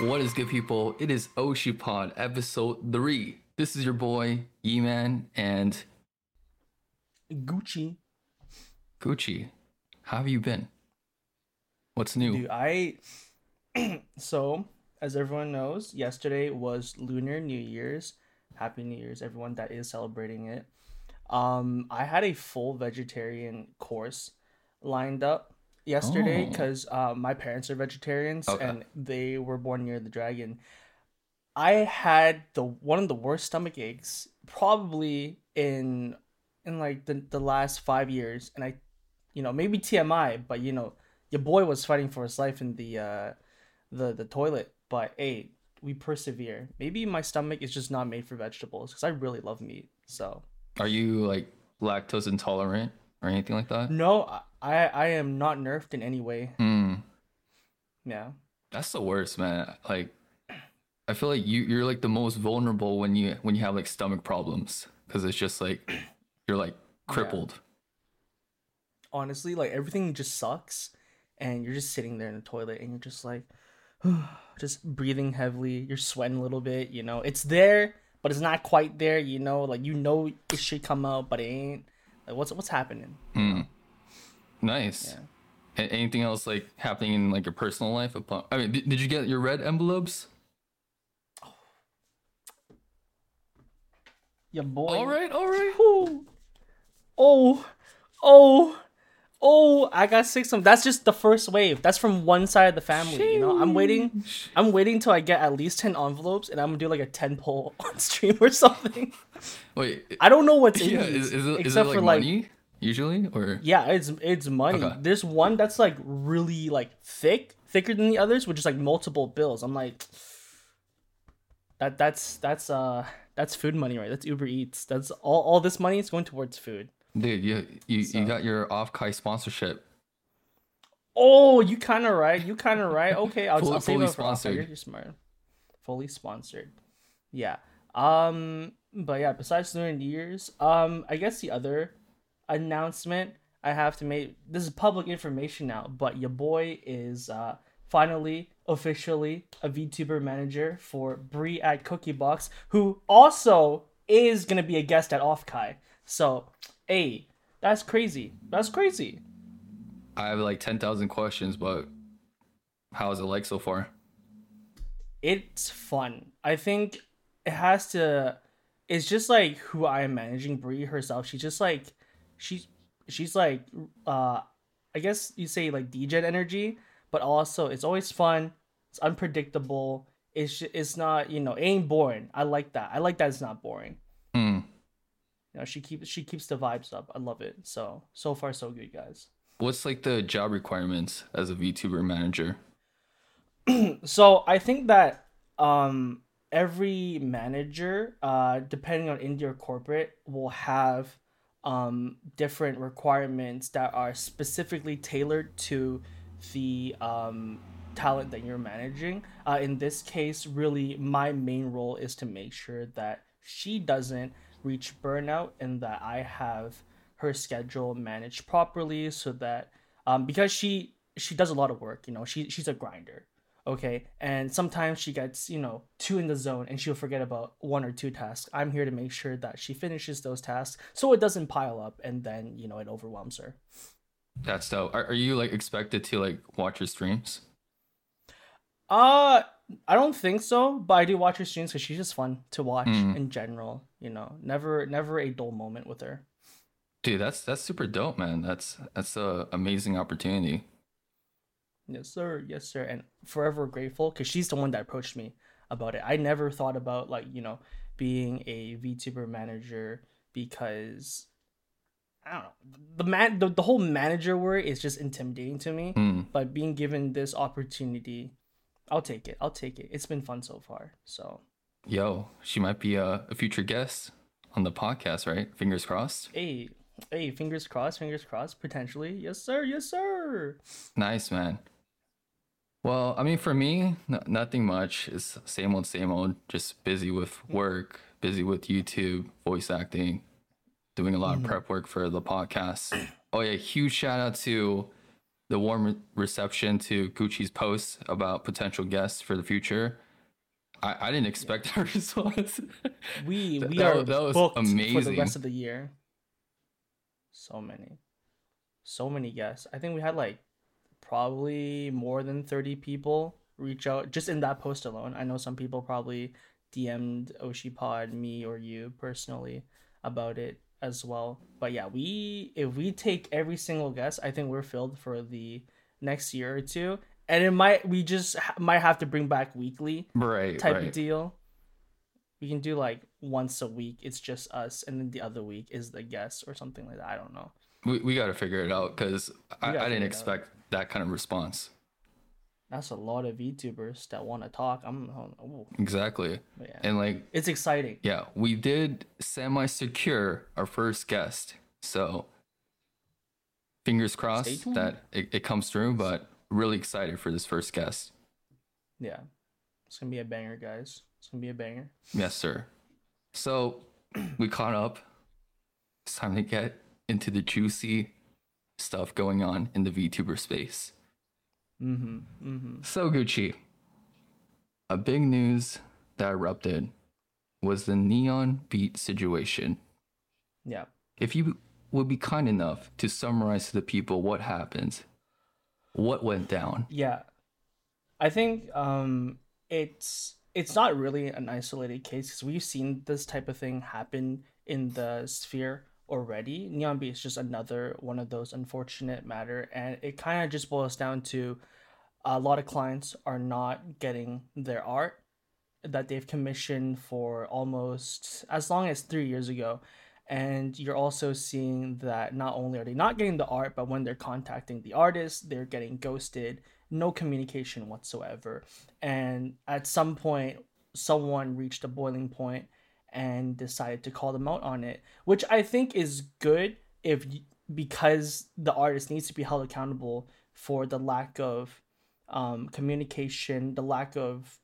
What is good, people? It is OshiPod, episode three. This is your boy Yiman and Gucci. Gucci. How have you been? What's new? Dude, I so as everyone knows, yesterday was Lunar New Year's. Happy New Year's, everyone that is celebrating it. Um, I had a full vegetarian course lined up yesterday Oh. because uh, my parents are vegetarians Okay. and they were born near the dragon. I had the one of the worst stomach aches probably in in like the, the last five years, and I, you know, maybe TMI, but you know, your boy was fighting for his life in the uh, the the toilet. But hey, we persevere. Maybe my stomach is just not made for vegetables because I really love meat. So Are you like lactose intolerant or anything like that? no, I I am not nerfed in any way. Hmm. Yeah. That's the worst, man. Like, I feel like you you're like the most vulnerable when you when you have like stomach problems because it's just like you're like crippled. honestly like everything just sucks and you're just sitting there in the toilet and you're just like just breathing heavily you're sweating a little bit you know it's there but it's not quite there you know like you know it should come out but it ain't like what's what's happening Hmm. Nice. Yeah. A- anything else like happening in like your personal life? Upon, I mean, did, did you get your red envelopes? yeah boy All right, all right. Whew. oh oh oh i got six of them that's just the first wave that's from one side of the family you know i'm waiting i'm waiting till i get at least 10 envelopes and i'm gonna do like a 10 poll on stream or something Wait, I don't know what's in yeah, these, is, is it except like for like money usually or? yeah, it's it's money. Okay. There's one that's like really like thick, thicker than the others, which is like multiple bills. I'm like, that that's that's uh that's food money, right? That's Uber Eats. That's all all this money is going towards food. Dude, you you, So- you got your Offkai sponsorship. Oh, you kind of right. You kind of right. Okay, I'll, Fully- I'll fully sponsored. You're, you're smart. Fully sponsored. Yeah. Um. But yeah. Besides New Year's, um, I guess the other announcement I have to make. This is public information now, but your boy is uh finally officially a VTuber manager for Bree at Cookie Box, who also is gonna be a guest at Offkai. So, hey, that's crazy. That's crazy. I have like ten thousand questions, but how is it like so far? it's fun. I think it has to. It's just like who I am managing Brie herself. She's just like she's she's like uh I guess you say like DJ energy, but also it's always fun. It's unpredictable. It's it's not you know it ain't boring. I like that. I like that it's not boring. Hmm. You know she keeps she keeps the vibes up. I love it. So so far so good, guys. What's like the job requirements as a VTuber manager? so I think that um every manager, uh, depending on indie or corporate, will have um different requirements that are specifically tailored to the um talent that you're managing. Uh, in this case, really, my main role is to make sure that she doesn't reach burnout and that I have her schedule managed properly so that um because she she does a lot of work you know she she's a grinder okay and sometimes she gets you know two in the zone and she'll forget about one or two tasks i'm here to make sure that she finishes those tasks so it doesn't pile up and then you know it overwhelms her That's dope. Are, are you like expected to like watch her streams? uh i don't think so but i do watch her streams because she's just fun to watch Mhm. in general you know never never a dull moment with her Dude, that's that's super dope, man. That's that's a amazing opportunity. Yes, sir. Yes, sir. And forever grateful because she's the one that approached me about it. I never thought about like you know being a VTuber manager because I don't know the man the, the whole manager word is just intimidating to me. Hmm. But being given this opportunity, I'll take it. I'll take it. It's been fun so far. So Yo, she might be a, a future guest on the podcast, right? Fingers crossed. hey, hey, fingers crossed, fingers crossed, potentially. Yes, sir. Yes, sir. Nice, man. Well, I mean, for me, nothing much. It's same old, same old. Just busy with work, busy with YouTube, voice acting, doing a lot of mm-hmm. prep work for the podcast. Oh yeah, huge shout out to the warm reception to Gucci's posts about potential guests for the future. I, I didn't expect a response. We we That- are that was booked for the rest of the year. So many, so many guests. I think we had like probably more than thirty people reach out just in that post alone. I know some people probably DM'd Oshipod, me or you personally about it as well. But yeah, we if we take every single guest, I think we're filled for the next year or two. And it might we just ha- might have to bring back weekly right, type right. of deal. We can do like once a week. It's just us, and then the other week is the guest or something like that. I don't know. We, we got to figure it out because I, I didn't figure it out. expect that kind of response. That's a lot of VTubers that want to talk. I'm, Exactly. yeah, And like, it's exciting. yeah, we did semi secure our first guest. So fingers crossed that it, it comes through, but really excited for this first guest. Yeah, it's gonna be a banger, guys. It's gonna be a banger. Yes, sir. So we caught up. It's time to get into the juicy stuff going on in the VTuber space. Mm-hmm. Mm-hmm. So Gucci, a big news that erupted was the neon beat situation. Yeah. If you would be kind enough to summarize to the people what happened, what went down. Yeah. I think um it's it's not really an isolated case because we've seen this type of thing happen in the sphere already. Beat is just another one of those unfortunate matter and it kind of just boils down to a lot of clients are not getting their art that they've commissioned for almost as long as 3 years ago and you're also seeing that not only are they not getting the art but when they're contacting the artist they're getting ghosted no communication whatsoever and at some point someone reached a boiling point and decided to call them out on it which i think is good if because the artist needs to be held accountable for the lack of um, communication the lack of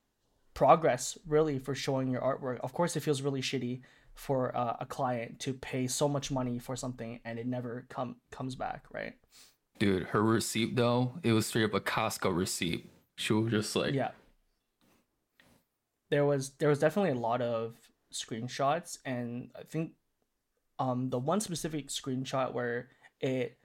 progress really for showing your artwork. Of course it feels really shitty for uh, a client to pay so much money for something and it never come comes back right? Dude, her receipt though, it was straight up a Costco receipt. She was just like, yeah. There was there was definitely a lot of screenshots and i think um the one specific screenshot where it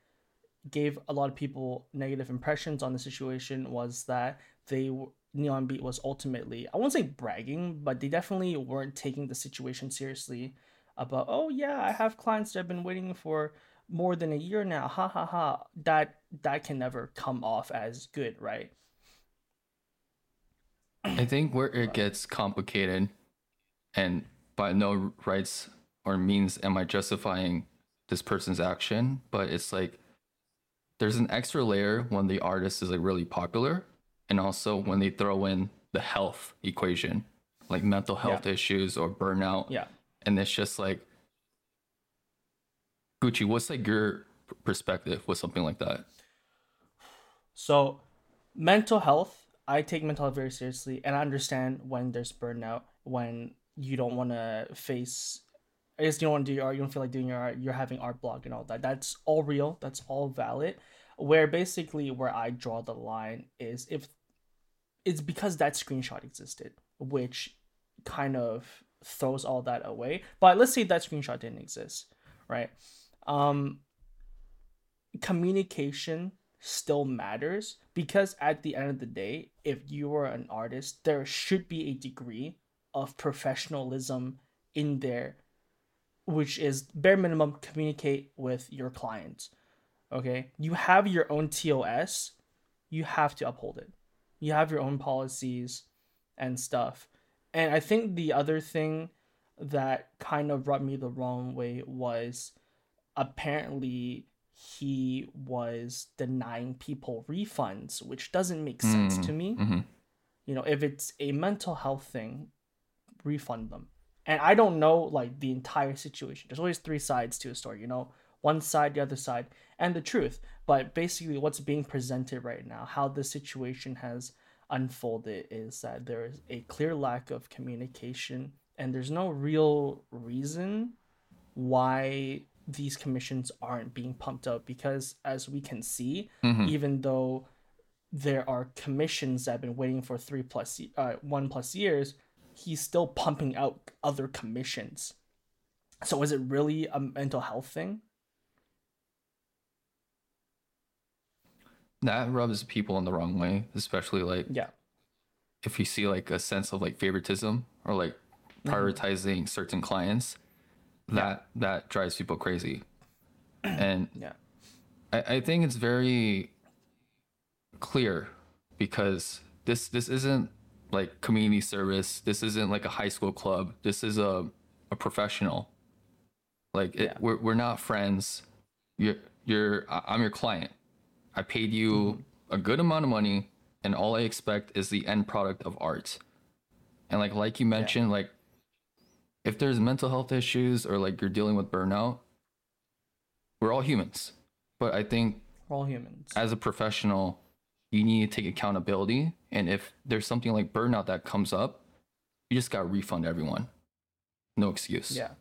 gave a lot of people negative impressions on the situation was that they neon beat was ultimately i won't say bragging but they definitely weren't taking the situation seriously about oh yeah i have clients that have been waiting for more than a year now. Ha ha ha. That that can never come off as good right? I think where it gets complicated, and by no rights or means am I justifying this person's action, but it's like there's an extra layer when the artist is like really popular, and also when they throw in the health equation, like mental health issues or burnout, yeah. And it's just like Gucci, what's like your perspective with something like that? So, mental health, I take mental health very seriously, and I understand when there's burnout, when you don't want to face, I guess you don't want to do your art, you don't feel like doing your art, you're having art block and all that. That's all real, that's all valid. Where basically, where I draw the line is if it's because that screenshot existed, which kind of throws all that away. But let's say that screenshot didn't exist, right? Um, communication still matters because at the end of the day, if you are an artist, there should be a degree of professionalism in there, which is bare minimum communicate with your clients. Okay, you have your own TOS, you have to uphold it. You have your own policies and stuff. And I think the other thing that kind of rubbed me the wrong way was apparently he was denying people refunds, which doesn't make sense to me. hmm You know, if it's a mental health thing, refund them. And I don't know like the entire situation. There's always three sides to a story, you know, one side, the other side, and the truth. But basically, what's being presented right now, how the situation has unfolded, is that there is a clear lack of communication, and there's no real reason why these commissions aren't being pumped out because as we can see Mhm. even though there are commissions that have been waiting for three plus uh, one plus years he's still pumping out other commissions. So is it really a mental health thing? That rubs people in the wrong way, especially like yeah. if you see like a sense of like favoritism or like mm-hmm. prioritizing certain clients, that that drives people crazy. And yeah. I, I think it's very clear because this this isn't like community service. This isn't like a high school club. This is a a professional. Like it, Yeah. we're we're not friends. You're you're I'm your client. I paid you mm-hmm. a good amount of money, and all I expect is the end product of art. And like like you mentioned, like if there's mental health issues or like you're dealing with burnout, we're all humans. But I think we're all humans as a professional, you need to take accountability. And if there's something like burnout that comes up, you just got to refund everyone. No excuse. Yeah.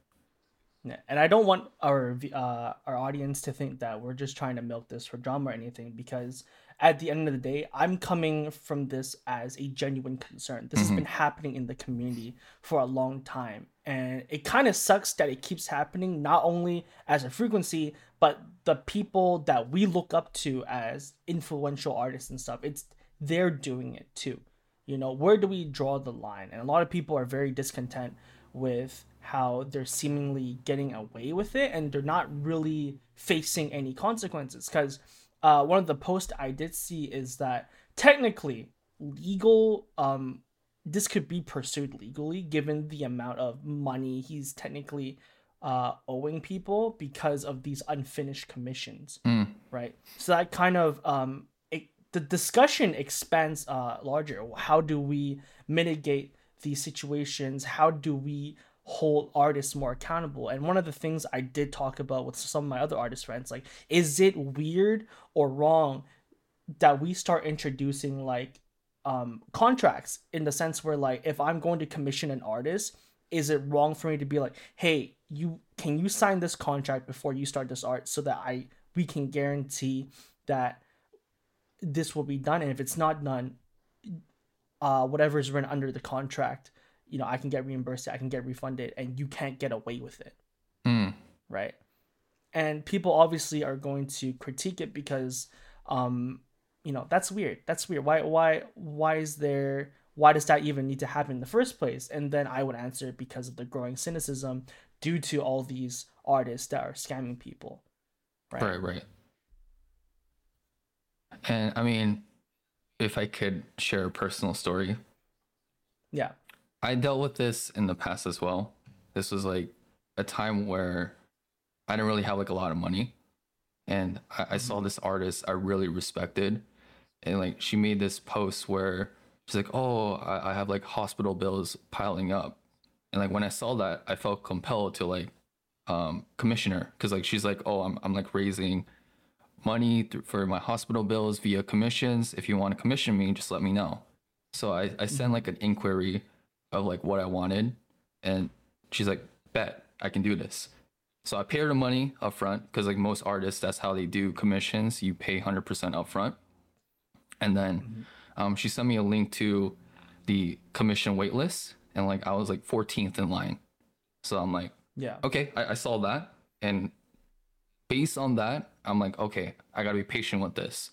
Yeah, and I don't want our uh, our audience to think that we're just trying to milk this for drama or anything because at the end of the day, I'm coming from this as a genuine concern. This has been happening in the community for a long time, and it kind of sucks that it keeps happening not only as a frequency, but the people that we look up to as influential artists and stuff. It's they're doing it too. You know, where do we draw the line? And a lot of people are very discontent with how they're seemingly getting away with it and they're not really facing any consequences. Because uh, one of the posts I did see is that technically legal, um, this could be pursued legally given the amount of money he's technically uh, owing people because of these unfinished commissions Mm. right? So that kind of um, the discussion expands uh larger. How do we mitigate these situations? How do we hold artists more accountable? And one of the things I did talk about with some of my other artist friends, like, is it weird or wrong that we start introducing like um contracts in the sense where like if I'm going to commission an artist, is it wrong for me to be like, hey, you can you sign this contract before you start this art so that I we can guarantee that this will be done. And if it's not done uh whatever is written under the contract you know i can get reimbursed i can get refunded and you can't get away with it. Mm. right? And people obviously are going to critique it because um you know that's weird. That's weird. Why why why is there why does that even need to happen in the first place? And then i would answer because of the growing cynicism due to all these artists that are scamming people. Right, Right, right. And I mean, if I could share a personal story, yeah I dealt with this in the past as well. This was like a time where I didn't really have like a lot of money. And I, I saw this artist I really respected. And like she made this post where she's like, Oh, I, I have like hospital bills piling up. And like when I saw that, I felt compelled to like um commissioner because like she's like, Oh, I'm I'm like raising money th- for my hospital bills via commissions. If you want to commission me, just let me know. So I, I sent like an inquiry of like what I wanted, and she's like, "Bet I can do this." So I paid her the money up front because like most artists, that's how they do commissions. You pay hundred percent up front, and then um, she sent me a link to the commission waitlist, and like I was like 14th in line. So I'm like, yeah okay, I, I saw that, and based on that, I'm like, okay, I gotta be patient with this,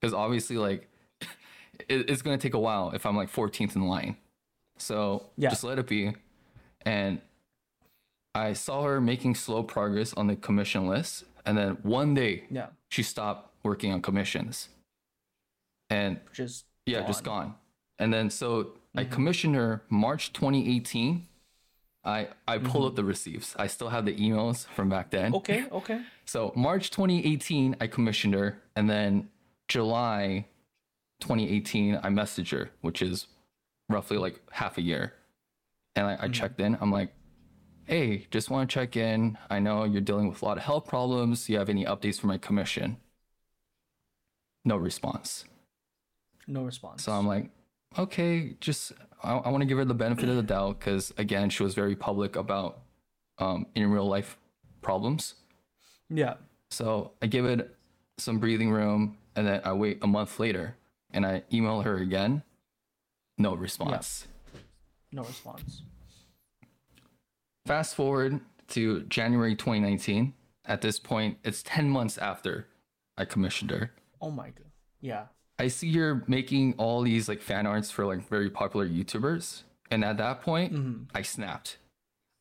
because obviously, like, it, it's gonna take a while if I'm like 14th in line. So Yeah. just let it be. And I saw her making slow progress on the commission list, and then one day yeah she stopped working on commissions, and just yeah, just gone. And then so I mm-hmm. commissioned her March 2018. I I pulled up mm-hmm. the receipts. I still have the emails from back then. okay okay So March 2018, I commissioned her, and then July 2018, I messaged her, which is roughly like half a year. And I, I mm-hmm. checked in. I'm like, hey, just want to check in. I know you're dealing with a lot of health problems. Do you have any updates for my commission? No response. no response So I'm like, okay, just I, I want to give her the benefit of the doubt because again, she was very public about um, in real life problems. Yeah. So I give it some breathing room and then I wait a month later and I email her again. No response. No response. Fast forward to January 2019. At this point, it's 10 months after I commissioned her. Oh my god. Yeah. I see her making all these like fan arts for like very popular YouTubers. And at that point, Mm-hmm. I snapped.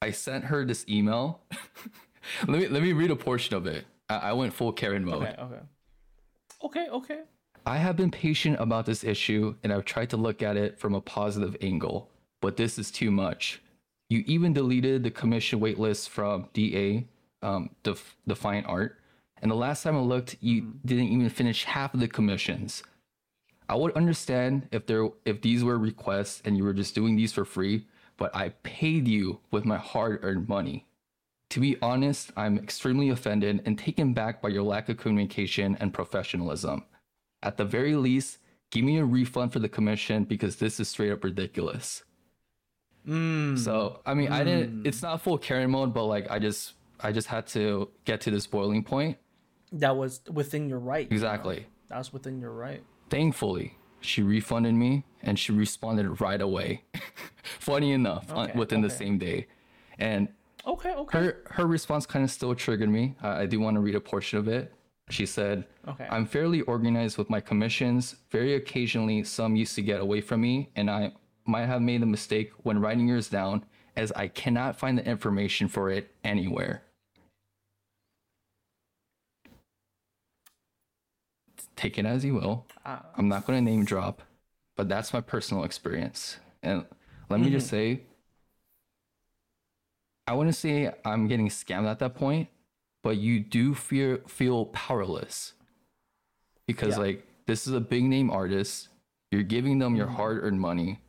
I sent her this email. let me let me read a portion of it. I, I went full Karen mode. Okay. Okay. Okay. Okay. I have been patient about this issue and I've tried to look at it from a positive angle, but this is too much. You even deleted the commission waitlist from DA, um, Def- DeviantArt, and the last time I looked, you didn't even finish half of the commissions. I would understand if there if these were requests and you were just doing these for free, but I paid you with my hard-earned money. To be honest, I'm extremely offended and taken back by your lack of communication and professionalism. At the very least, give me a refund for the commission because this is straight up ridiculous. Mm. So, I mean, I didn't it's not full Karen mode, but like I just I just had to get to this boiling point. that was within your right. you know? Exactly. That's within your right. Thankfully, she refunded me and she responded right away. Funny enough, on- Okay, within the same day. And Okay. Okay. her her response kind of still triggered me. I, I do want to read a portion of it. She said, Okay. I'm fairly organized with my commissions. Very occasionally, some used to get away from me, and I might have made a mistake when writing yours down, as I cannot find the information for it anywhere. Take it as you will. Uh, I'm not going to name drop, but that's my personal experience. And let me just say, I wouldn't say I'm getting scammed at that point, but you do feel feel powerless because Yeah. like this is a big name artist. You're giving them your hard earned money,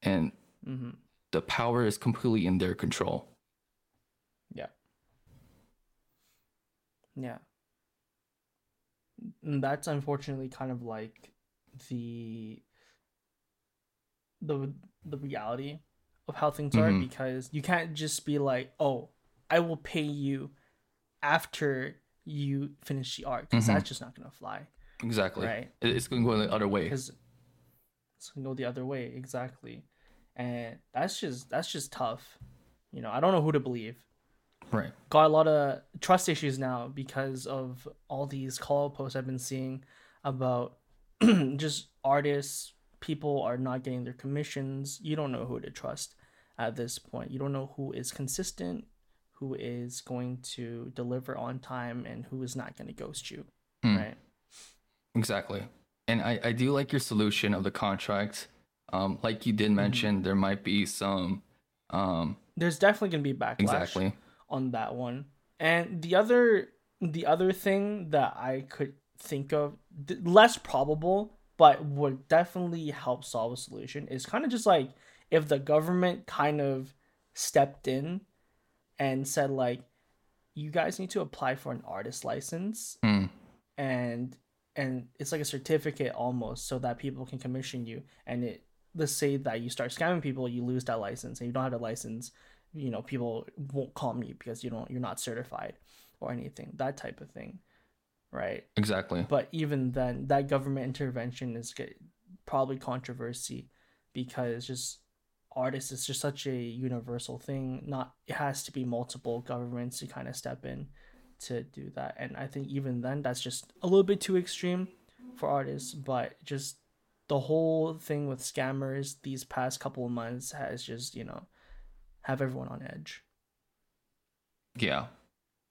and mm-hmm. the power is completely in their control. Yeah. Yeah. That's unfortunately kind of like the the the reality of how things are Mhm. because you can't just be like, "Oh, I will pay you after you finish the art" because Mhm. that's just not gonna fly, Exactly. right? It's going to go the other way. Because it's gonna go the other way exactly, and that's just that's just tough. You know, I don't know who to believe Right. got a lot of trust issues now because of all these call posts I've been seeing about just artists. People are not getting their commissions. You don't know who to trust at this point. You don't know who is consistent, who is going to deliver on time, and who is not going to ghost you. Hmm. Right? Exactly. And I, I do like your solution of the contract. Um, like you Mm-hmm. did mention, there might be some um There's definitely going to be backlash. exactly. On that one. And the other the other thing that I could think of th- less probable but would definitely help solve a solution is kind of just like if the government kind of stepped in and said like you guys need to apply for an artist license Mm, and and it's like a certificate almost so that people can commission you and it let's say that you start scamming people you lose that license and you don't have a license you know people won't call me because you don't you're not certified or anything that type of thing right? Exactly. but even then that government intervention is probably controversy because just artists is just such a universal thing. Not it has to be multiple governments to kind of step in to do that. And i think even then that's just a little bit too extreme for artists but just the whole thing with scammers these past couple of months has just you know have everyone on edge Yeah.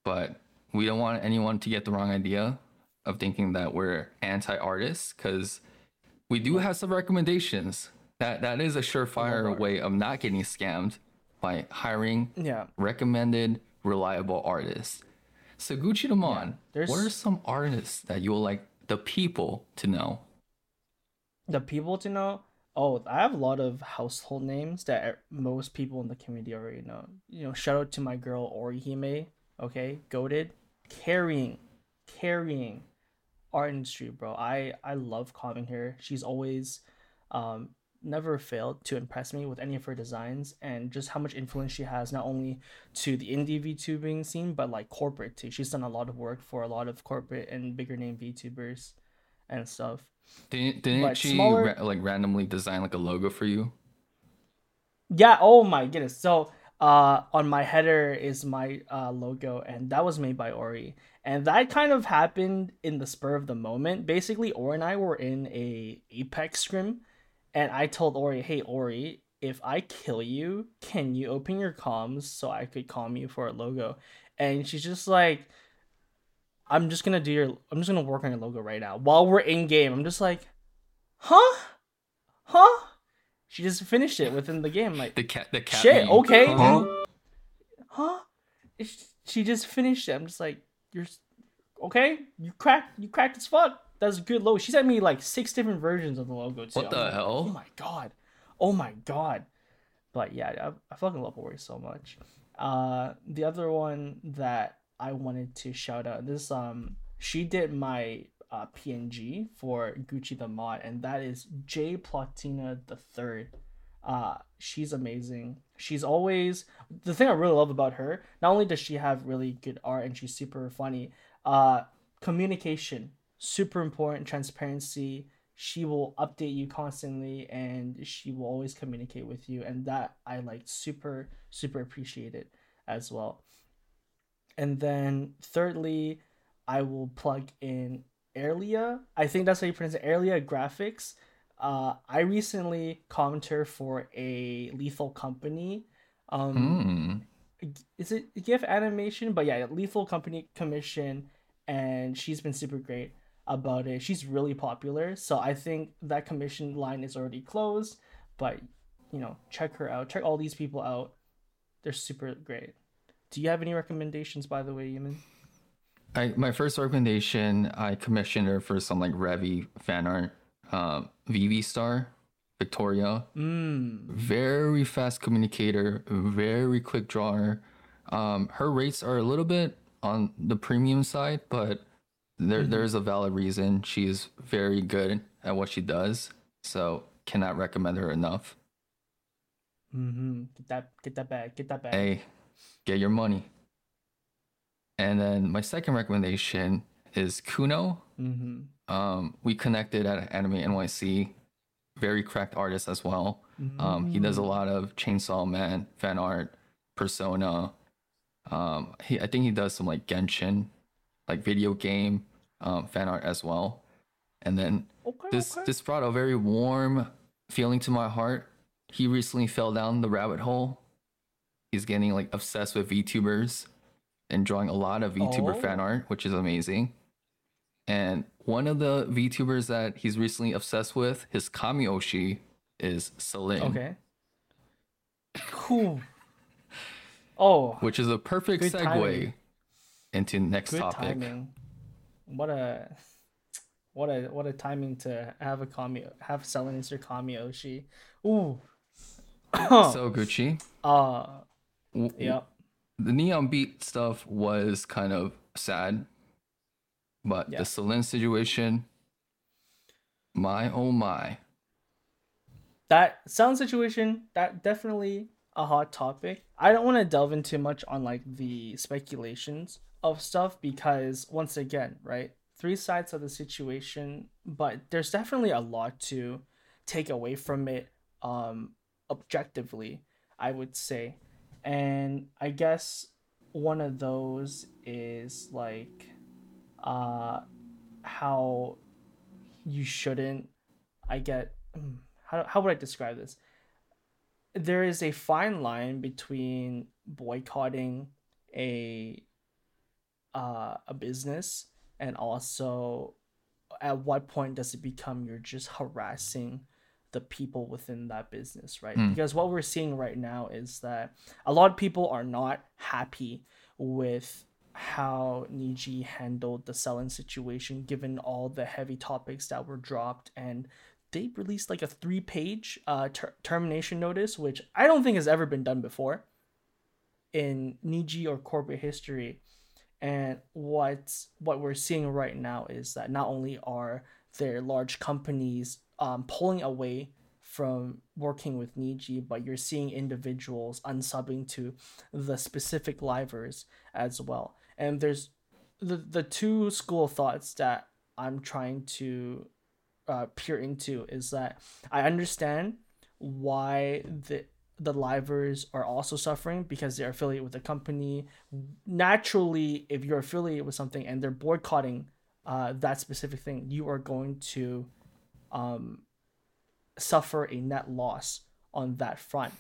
But we don't want anyone to get the wrong idea of thinking that we're anti-artists because we do have some recommendations. That that is a surefire Lord. way of not getting scammed by hiring yeah recommended reliable artists. So Gucci Damon, there's- what are some artists that you would like the people to know? the people to know oh i have a lot of household names that most people in the community already know. You know shout out to my girl orihime okay? Goaded carrying carrying art industry bro. I i love calling her. She's always um never failed to impress me with any of her designs and just how much influence she has not only to the indie VTubing scene but like corporate too. She's done a lot of work for a lot of corporate and bigger name VTubers and stuff. Didn't, didn't she smaller... ra- like randomly design like a logo for you? Yeah. Oh my goodness. So uh, on my header is my uh, logo, and that was made by Ori. And that kind of happened in the spur of the moment. Basically, Ori and I were in a Apex scrim, and I told Ori, "Hey, Ori, if I kill you, can you open your comms so I could calm you for a logo?" And she's just like, "I'm just gonna do your. I'm just gonna work on your logo right now while we're in game." I'm just like, "Huh, huh." She just finished it within the game. Like the cat, the cat. Shit. Okay. Huh? huh? She just finished it. I'm just like, you're okay. You cracked. You cracked as fuck. That's a good logo. She sent me like six different versions of the logo too. What the like, hell? Oh my god. Oh my god. But yeah, I, I fucking love Ori so much. Uh, the other one that I wanted to shout out this um she did my uh, PNG for Gucci the Mod, and that is J Platina the Third. Uh, she's amazing. She's always the thing I really love about her. Not only does she have really good art and she's super funny, uh, communication super important. Transparency. She will update you constantly, and she will always communicate with you, and that I like super super appreciate it as well. And then thirdly, I will plug in Airlia. I think that's how you pronounce it. Airlia Graphics. Uh, I recently commented for a Lethal Company. Um, mm. Is it GIF animation? But yeah, Lethal Company commission, and she's been super great about it. She's really popular, so I think that commission line is already closed. But you know, check her out. Check all these people out. They're super great. Do you have any recommendations, by the way, Yiman? I my first recommendation, I commissioned her for some like Revy fan art. Um, Vivi Star, Victoria. Mm. Very fast communicator, very quick drawer. Um, her rates are a little bit on the premium side, but there mm-hmm. there's a valid reason. She's very good at what she does, so cannot recommend her enough. Mm-hmm. Get that get that bag. Get that bag. Hey, get your money. And then my second recommendation is Kuno. Mm-hmm. Um, we connected at Anime NYC. Very cracked artist as well. Mm-hmm. Um, he does a mm. lot of Chainsaw Man fan art, Persona. Um, he I think he does some like Genshin, like video game um, fan art as well. And then okay, this okay. this brought a very warm feeling to my heart. He recently fell down the rabbit hole. He's getting like obsessed with VTubers and drawing a lot of VTuber oh. fan art, which is amazing. And one of the VTubers that he's recently obsessed with, his Kamioshi, is Selen. Okay. Cool. Oh. Which is a perfect segue timing. into next good topic. Timing. What a what a what a timing to have a Kami have Selen as your Kamioshi. Ooh. so Gucci. Uh yep the neon beat stuff was kind of sad, but yeah. the Selen situation, my oh my. That sound situation, that definitely a hot topic. I don't want to delve into much on like the speculations of stuff because once again, right? Three sides of the situation, but there's definitely a lot to take away from it um objectively, I would say and I guess one of those is like uh how you shouldn't I get hmm, how how would I describe this? There is a fine line between boycotting a uh, a business and also at what point does it become you're just harassing the people within that business, right? Mm. Because what we're seeing right now is that a lot of people are not happy with how Niji handled the Selen situation, given all the heavy topics that were dropped, and they released like a three-page uh, ter- termination notice, which I don't think has ever been done before in Niji or corporate history. And what's what we're seeing right now is that not only are there large companies um, pulling away from working with Niji, but you're seeing individuals unsubbing to the specific livers as well. And there's the the two school thoughts that I'm trying to uh, peer into is that I understand why the the livers are also suffering because they're affiliated with the company. Naturally, if you're affiliated with something and they're boycotting uh, that specific thing, you are going to um, suffer a net loss on that front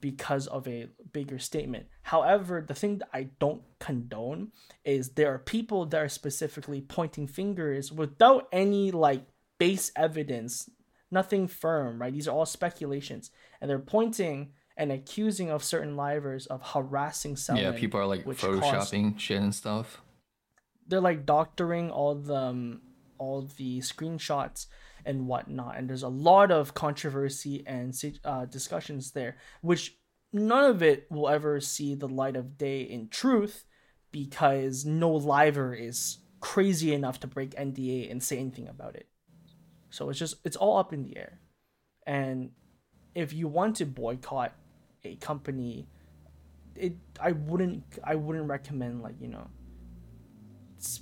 because of a bigger statement. However, the thing that I don't condone is there are people that are specifically pointing fingers without any like base evidence, nothing firm, right? These are all speculations. And they're pointing and accusing of certain livers of harassing someone. Yeah, people are like photoshopping caused... shit and stuff. They're like doctoring all the um, all the screenshots and whatnot. And there's a lot of controversy and uh, discussions there, which none of it will ever see the light of day in truth because no liver is crazy enough to break NDA and say anything about it. So it's just it's all up in the air. And if you want to boycott a company, it I wouldn't I wouldn't recommend like, you know,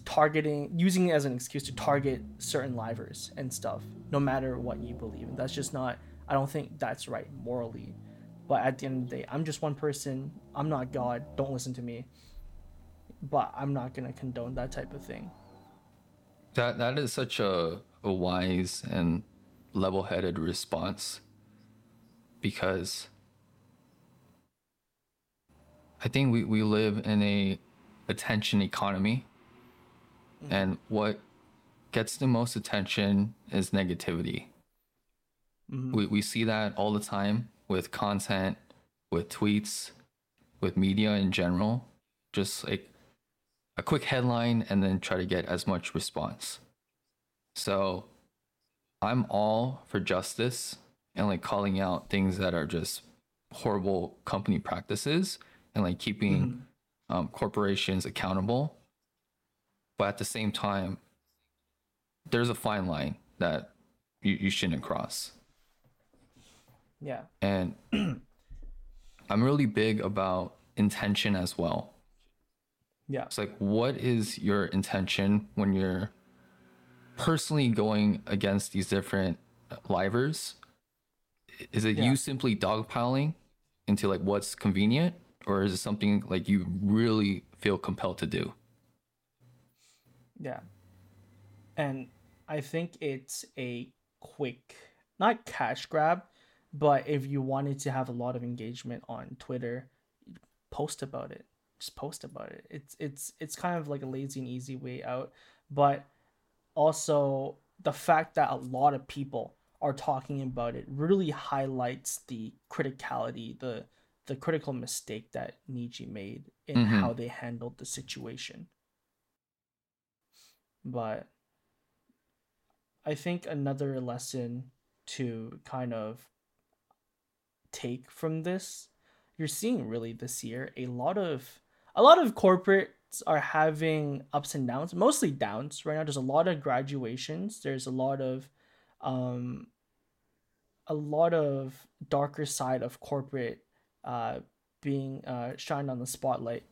targeting using it as an excuse to target certain livers and stuff no matter what you believe and that's just not i don't think that's right morally. But at the end of the day i'm just one person. I'm not god. Don't listen to me. But i'm not going to condone that type of thing. That that is such a, a wise and level-headed response because i think we, we live in a attention economy Mm-hmm. And what gets the most attention is negativity. Mm-hmm. We, we see that all the time with content, with tweets, with media in general. Just like a quick headline and then try to get as much response. So I'm all for justice and like calling out things that are just horrible company practices and like keeping mm-hmm. um, corporations accountable but at the same time there's a fine line that you, you shouldn't cross. Yeah. And i'm really big about intention as well. Yeah. It's like what is your intention when you're personally going against these different livers is it yeah. you simply dogpiling into like what's convenient or is it something like you really feel compelled to do yeah. And I think it's a quick, not cash grab, but if you wanted to have a lot of engagement on Twitter, post about it. Just post about it. It's it's it's kind of like a lazy and easy way out, but also the fact that a lot of people are talking about it really highlights the criticality, the the critical mistake that Niji made in mm-hmm. how they handled the situation. But I think another lesson to kind of take from this, you're seeing really this year a lot of a lot of corporates are having ups and downs, mostly downs right now. There's a lot of graduations. There's a lot of um a lot of darker side of corporate uh being uh shined on the spotlight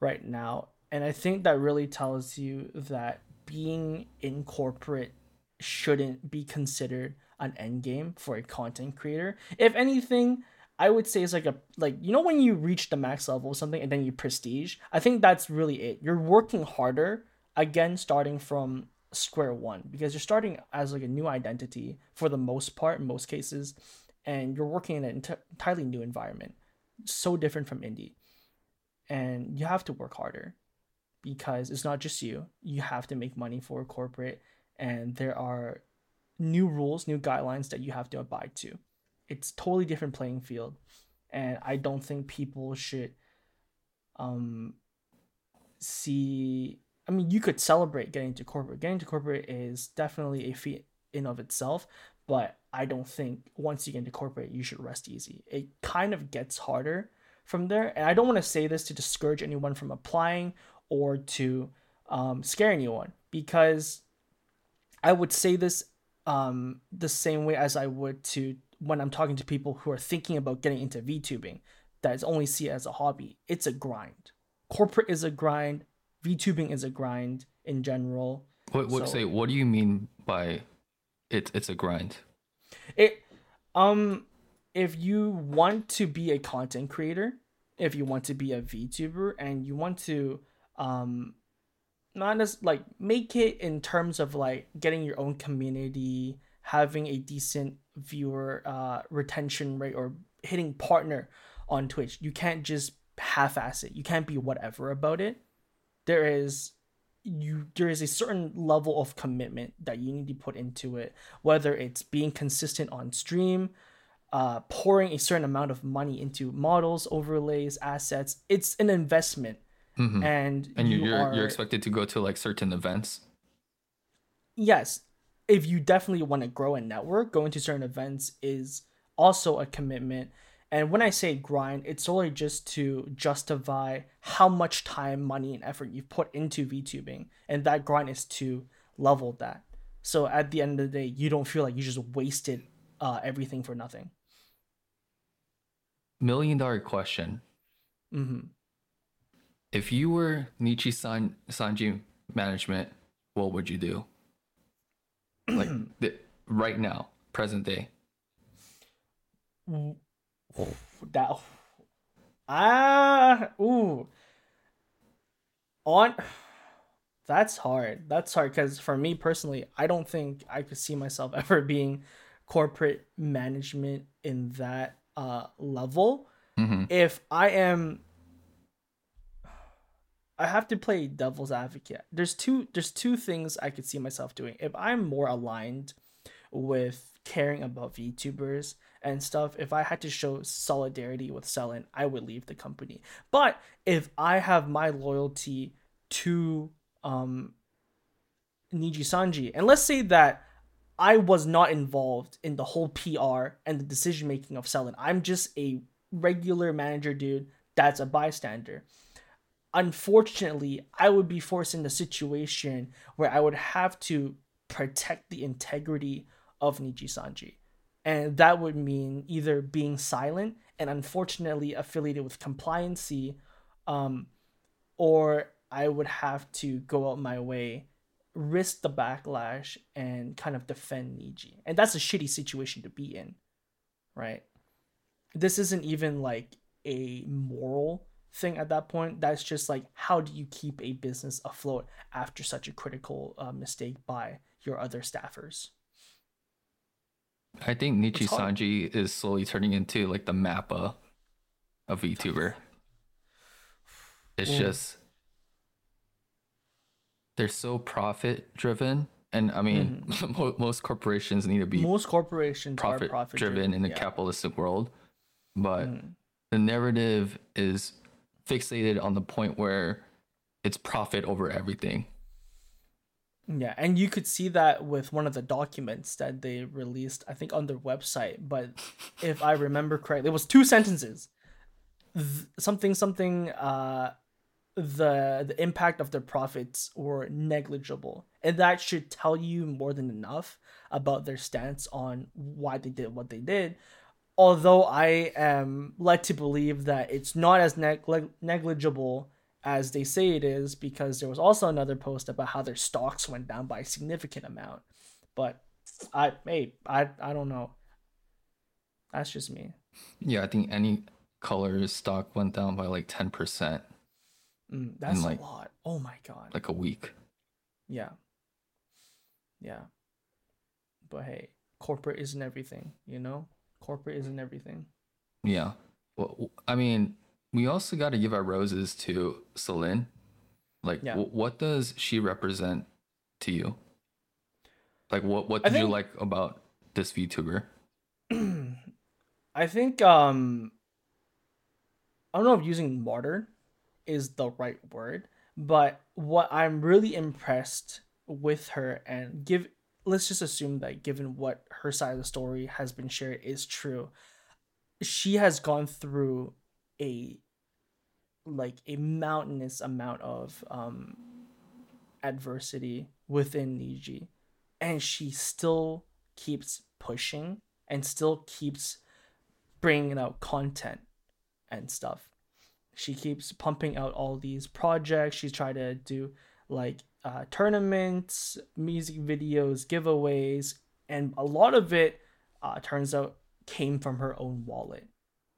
right now. And I think that really tells you that being in corporate shouldn't be considered an end game for a content creator. If anything, I would say it's like a like you know when you reach the max level of something and then you prestige. I think that's really it. You're working harder again, starting from square one because you're starting as like a new identity for the most part in most cases, and you're working in an ent- entirely new environment, so different from indie, and you have to work harder because it's not just you. You have to make money for corporate, and there are new rules, new guidelines that you have to abide to. It's totally different playing field, and I don't think people should um see. I mean, you could celebrate getting to corporate. Getting to corporate is definitely a feat in of itself, but I don't think once you get into corporate, you should rest easy. It kind of gets harder from there, and I don't want to say this to discourage anyone from applying or to um, scare anyone because I would say this um, the same way as I would to when I'm talking to people who are thinking about getting into VTubing that is only see it as a hobby. It's a grind. Corporate is a grind. VTubing is a grind in general. What what So- say what do you mean by it it's a grind? It um if you want to be a content creator, if you want to be a VTuber and you want to um not as like make it in terms of like getting your own community, having a decent viewer uh retention rate or hitting partner on Twitch. You can't just half-ass it. You can't be whatever about it. There is you there is a certain level of commitment that you need to put into it whether it's being consistent on stream uh pouring a certain amount of money into models overlays assets it's an investment Mhm. and And you you, you're are, you're expected to go to like certain events. yes if you definitely want to grow a network going to certain events is also a commitment and when i say grind it's solely just to justify how much time money and effort you've put into vtubing and that grind is to level that so at the end of the day you don't feel like you just wasted uh, everything for nothing Million dollar question. hmm If you were Nichi San Sanji management, what would you do? Like the, right now, present day. that ah ooh on that's hard that's hard because for me personally i don't think i could see myself ever being corporate management in that uh level hmm if i am i have to play devil's advocate there's two there's two things i could see myself doing if i'm more aligned with caring about VTubers and stuff, if I had to show solidarity with Selen, I would leave the company. But if I have my loyalty to um Nijisanji, and let's say that I was not involved in the whole PR and the decision making of Selen, I'm just a regular manager dude that's a bystander. Unfortunately, I would be forced in a situation where I would have to protect the integrity of Nijisanji. And that would mean either being silent and unfortunately affiliated with compliancy, um, or I would have to go out my way, risk the backlash, and kind of defend Niji. And that's a shitty situation to be in, right? This isn't even like a moral thing at that point. That's just like, how do you keep a business afloat after such a critical uh, mistake by your other staffers? I think Nijisanji is slowly turning into like the Mappa of VTuber. It's Mm. just they're so profit driven, and I mean, mo- most corporations need to be Most corporations profit, profit driven, in a yeah. capitalistic world, but Mm. the narrative is fixated on the point where it's profit over everything. Yeah, and you could see that with one of the documents that they released, I think on their website. But if I remember correctly, it was two sentences. Th- something, something. Uh, the the impact of their profits were negligible, and that should tell you more than enough about their stance on why they did what they did. Although I am led to believe that it's not as neg- negligible as they say it is because there was also another post about how their stocks went down by a significant amount. But I hey, I I don't know. That's just me. Yeah, I think any color stock went down by like ten percent, Mm, that's like- a lot. Oh my god. like a week. yeah. Yeah. But hey, corporate isn't everything, you know? Corporate isn't everything. Yeah. Well, w- I mean, we also got to give our roses to Selen. Like, Yeah. wh- what does she represent to you? Like, what what did you like about this VTuber? I think um I don't know if using martyr is the right word, but what I'm really impressed with her and give let's just assume that given what her side of the story has been shared is true, she has gone through a like a mountainous amount of um adversity within Niji and she still keeps pushing and still keeps bringing out content and stuff. She keeps pumping out all these projects. She's trying to do like uh, tournaments, music videos, giveaways, and a lot of it uh, turns out came from her own wallet.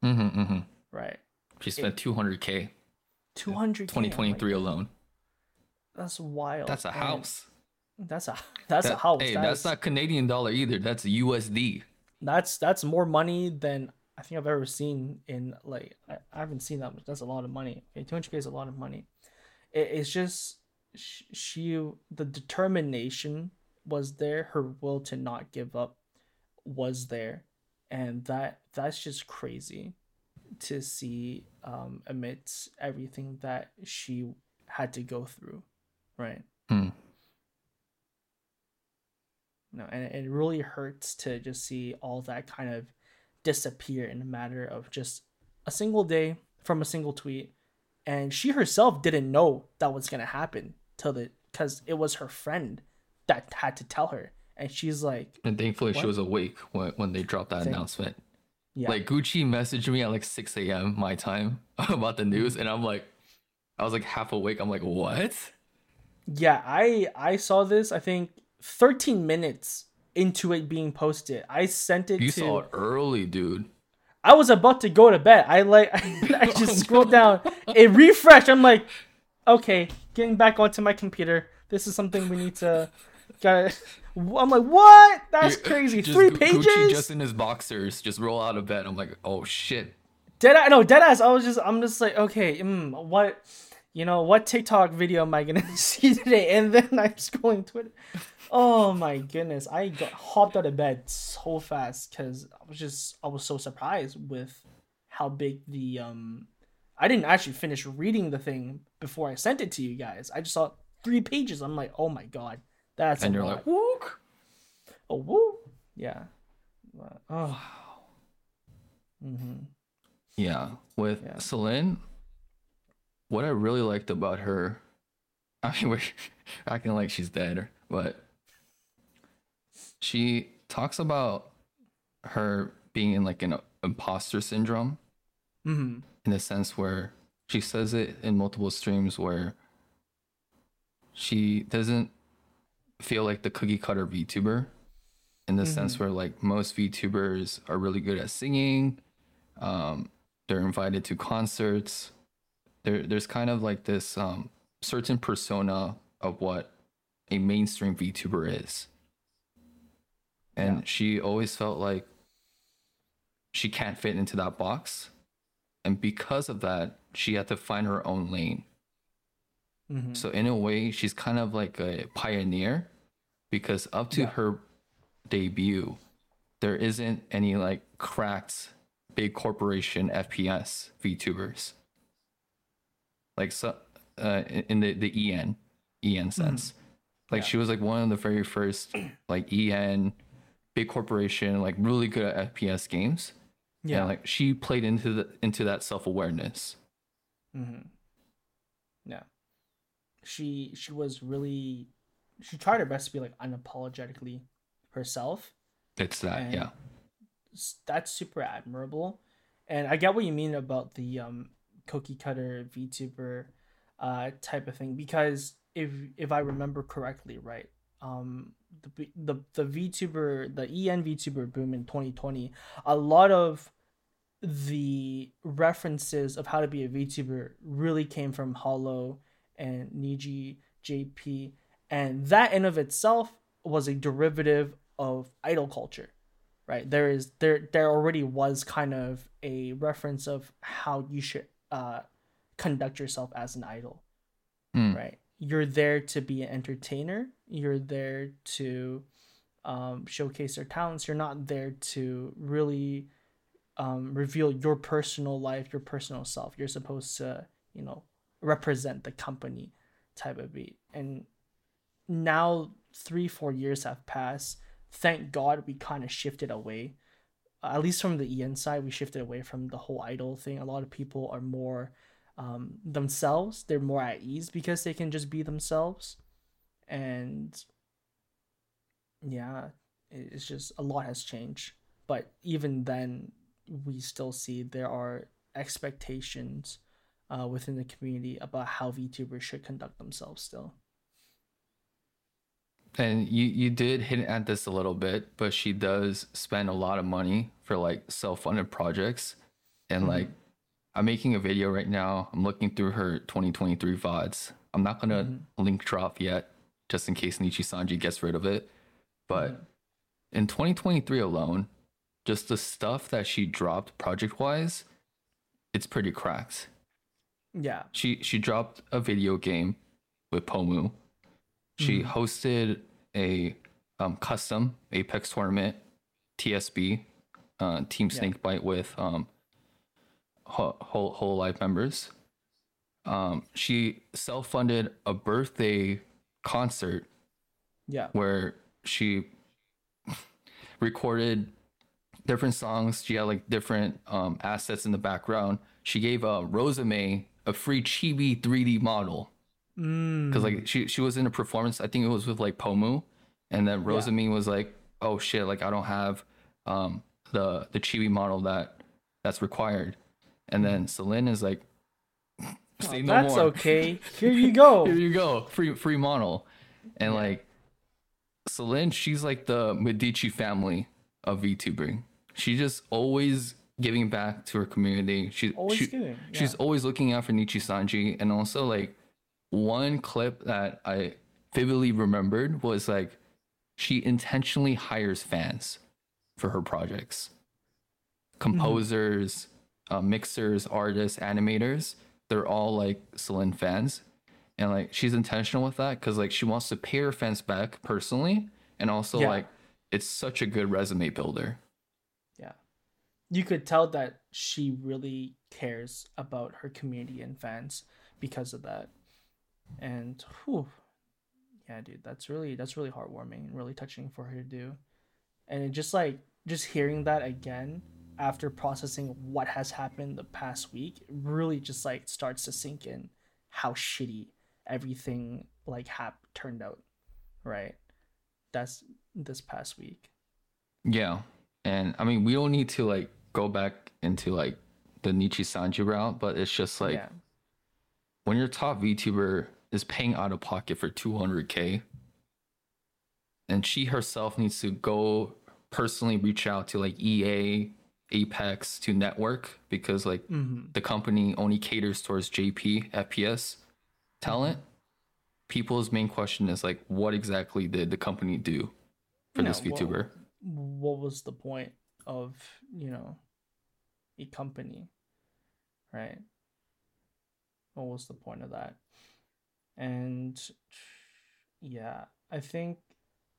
Mm-hmm, mm-hmm. Right. She spent two hundred k. 200 Twenty twenty three alone. That's wild. That's a And house. That's a that's a house. Hey, That that's is- not Canadian dollar either. That's USD. that's that's more money than I think I've ever seen in like I, I haven't seen that much. That's a lot of money. Okay, 200k is a lot of money. It, it's just sh- she the determination was there. Her will to not give up was there, and that that's just crazy to see um amidst everything that she had to go through, right? Hmm. No, and it really hurts to just see all that kind of disappear in a matter of just a single day from a single tweet. And she herself didn't know that was gonna happen till the because it was her friend that had to tell her. And she's like, And thankfully, she was awake when, when they dropped that Thank- announcement. Yeah. Like Gucci messaged me at like 6 a.m. my time about the news, and I'm like, I was like half awake. I'm like, what? Yeah, I I saw this. I think 13 minutes into it being posted. I sent it You to. saw it early, dude. I was about to go to bed. I like I just Oh, scrolled down. It refreshed. I'm like, okay, getting back onto my computer. This is something we need to. Got. I'm like, what? That's You- crazy. just Three Gu- pages. Gucci just in his boxers, just roll out of bed. I'm like, oh shit. Dead I no dead ass. I was just I'm just like okay, mm, what you know what TikTok video am I gonna see today? And then I'm scrolling Twitter. Oh my goodness, I got hopped out of bed so fast because I was just I was so surprised with how big the um. I didn't actually finish reading the thing before I sent it to you guys. I just saw three pages. I'm like, oh my god, that's And you're lot. like, wook. oh woo, yeah. Oh. Mm-hmm. Yeah, with Yeah. Selen, what I really liked about her, I mean, we're acting like she's dead, but she talks about her being in like an imposter syndrome Mm-hmm. In the sense where she says it in multiple streams where she doesn't feel like the cookie cutter VTuber in the sense where like most VTubers are really good at singing. Um, they're invited to concerts. There, there's kind of like this um, certain persona of what a mainstream VTuber is. And Yeah. she always felt like she can't fit into that box. And because of that, she had to find her own lane. Mm-hmm. So in a way, she's kind of like a pioneer because up to Yeah. her debut, there isn't any like cracked big corporation FPS VTubers. Like so uh in the, the EN EN sense. Like Yeah. she was like one of the very first like EN big corporation, like really good at FPS games. Yeah. And like she played into the into that self-awareness. Mm-hmm. Yeah. She she was really she tried her best to be like unapologetically herself. It's that, yeah. That's super admirable. And I get what you mean about the um cookie cutter VTuber uh type of thing because if if I remember correctly, right? Um the the the VTuber the EN VTuber boom in 2020, a lot of the references of how to be a VTuber really came from Holo and Niji JP, and that in of itself was a derivative of idol culture, right? There is there there already was kind of a reference of how you should uh conduct yourself as an idol, Hmm. right? You're there to be an entertainer. You're there to um, showcase their talents. You're not there to really um, reveal your personal life, your personal self. You're supposed to, you know, represent the company type of beat. And now three, four years have passed. Thank God we kind of shifted away. At least from the EN side, we shifted away from the whole idol thing. A lot of people are more um, themselves. They're more at ease because they can just be themselves. And yeah, it's just a lot has changed but even then, we still see there are expectations uh, within the community about how VTubers should conduct themselves still. And you you did hint at this a little bit, but she does spend a lot of money for like self-funded projects. And like I'm making a video right now. I'm looking through her 2023 VODs. I'm not gonna link drop yet, just in case Nijisanji gets rid of it. But in 2023 alone, just the stuff that she dropped project wise, it's pretty cracked. Yeah. She she dropped a video game with Pomu. She hosted a um, custom Apex tournament, TSB, uh, Team Yeah. Snakebite with um, whole Hololive members. Um, she self funded a birthday concert Yeah. where she recorded different songs. She had like different um, assets in the background. She gave uh, Rosemi a free chibi 3D model Mm. because like she she was in a performance. I think it was with like Pomu, and then Rosemi was like, "Oh shit! Like I don't have um, the the chibi model that that's required." And then mm-hmm. Selen is like, "Say no That's more." okay. Here you go. Here you go, free free model, and like Selen, she's like the Medici family of VTubing. She's just always giving back to her community. She, Always she giving, she's always looking out for Nijisanji, and also like one clip that I vividly remembered was like she intentionally hires fans for her projects, mm-hmm. composers, uh, mixers, artists, animators. They're all like Selen fans, and like she's intentional with that because like she wants to pay her fans back personally, and also Yeah. like it's such a good resume builder. Yeah. You could tell that she really cares about her community and fans because of that. And whew, yeah, dude, that's really that's really heartwarming and really touching for her to do. And it just like just hearing that again after processing what has happened the past week really just like starts to sink in how shitty everything like hap turned out. Right? That's this past week. Yeah. And I mean, we don't need to like go back into like the Nijisanji route, but it's just like yeah. when your top VTuber is paying out of pocket for 200k and she herself needs to go personally reach out to like EA, Apex to network because like Mhm. the company only caters towards JP, FPS talent. People's main question is like, what exactly did the company do for this Yeah, well, what was the point of you know a company right what was the point of that and yeah i think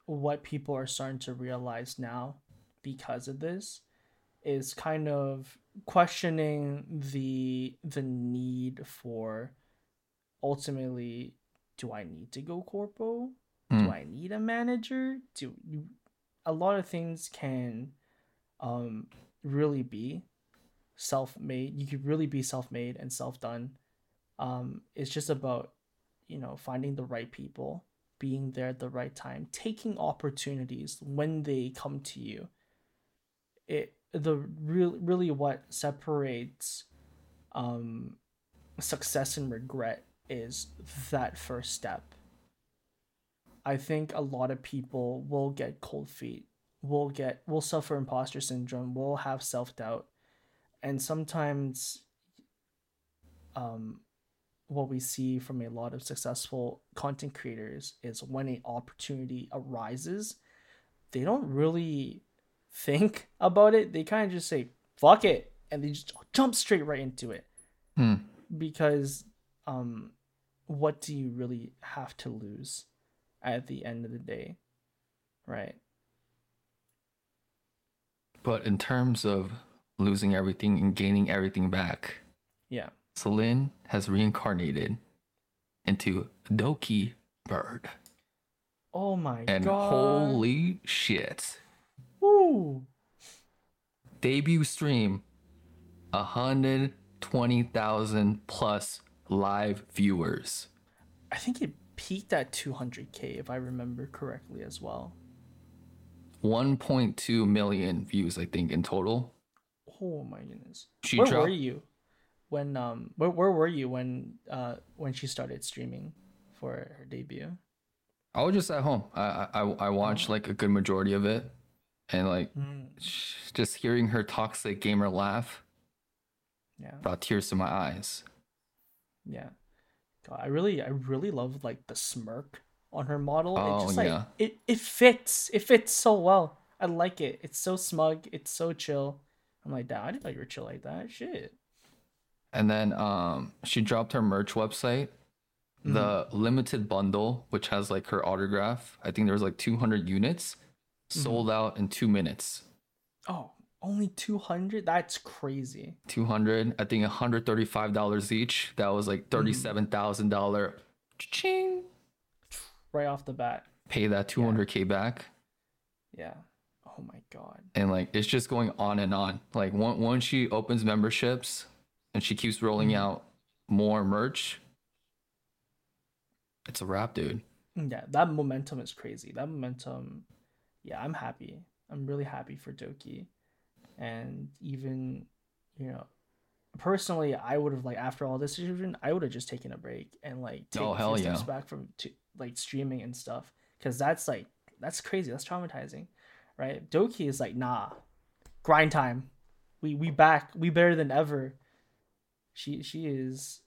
what people are starting to realize now because of this is kind of questioning the the need for ultimately do i need to go corpo? Hmm. do i need a manager? Do you a lot of things can um really be self-made you could really be self-made and self-done. Um it's just about you know finding the right people being there at the right time taking opportunities when they come to you. It the real really what separates um success and regret is that first step. I think a lot of people will get cold feet, will get will suffer imposter syndrome, will have self doubt, and sometimes, um, what we see from a lot of successful content creators is when an opportunity arises, they don't really think about it. They kind of just say "fuck it" and they just jump straight right into it Hmm. because, um, what do you really have to lose? at the end of the day, right? But in terms of losing everything and gaining everything back, Yeah. Selen has reincarnated into Doki Bird. Oh my And god. holy shit. Woo. Debut stream 120,000 plus live viewers. I think it peaked at 200k if I remember correctly as well. 1.2 million views, I think, in total. Oh my goodness. She where were you when um where, where were you when uh when she started streaming for her debut? I was just at home. I I I watched like a good majority of it, and like Mm, just hearing her toxic gamer laugh yeah. brought tears to my eyes. Yeah. God, I really I really love like the smirk on her model. Oh, it just like yeah. it, it fits. It fits so well. I like it. It's so smug. It's so chill. I'm like, damn, I didn't know you were chill like that. Shit. And then um, she dropped her merch website, the limited bundle, which has like her autograph. I think there was like 200 units, sold mm-hmm. out in two minutes. Oh, only 200? That's crazy. 200, I think 135 dollars each. That was like mm-hmm. 37 thousand dollar. Ching. Right off the bat. Pay that 200k back. Yeah. Oh my god. and like it's just going on and on. Like once once she opens memberships and she keeps rolling mm-hmm. out more merch, it's a wrap, dude. Yeah, that momentum is crazy. That momentum, yeah, I'm happy. I'm really happy for Doki, and even, you know, personally, I would have like after all this decision, I would have just taken a break and like take Oh, hell few steps back from to like streaming and stuff, because that's like that's crazy. That's traumatizing, right? Doki is like, nah, grind time. We we back. We better than ever. She she is.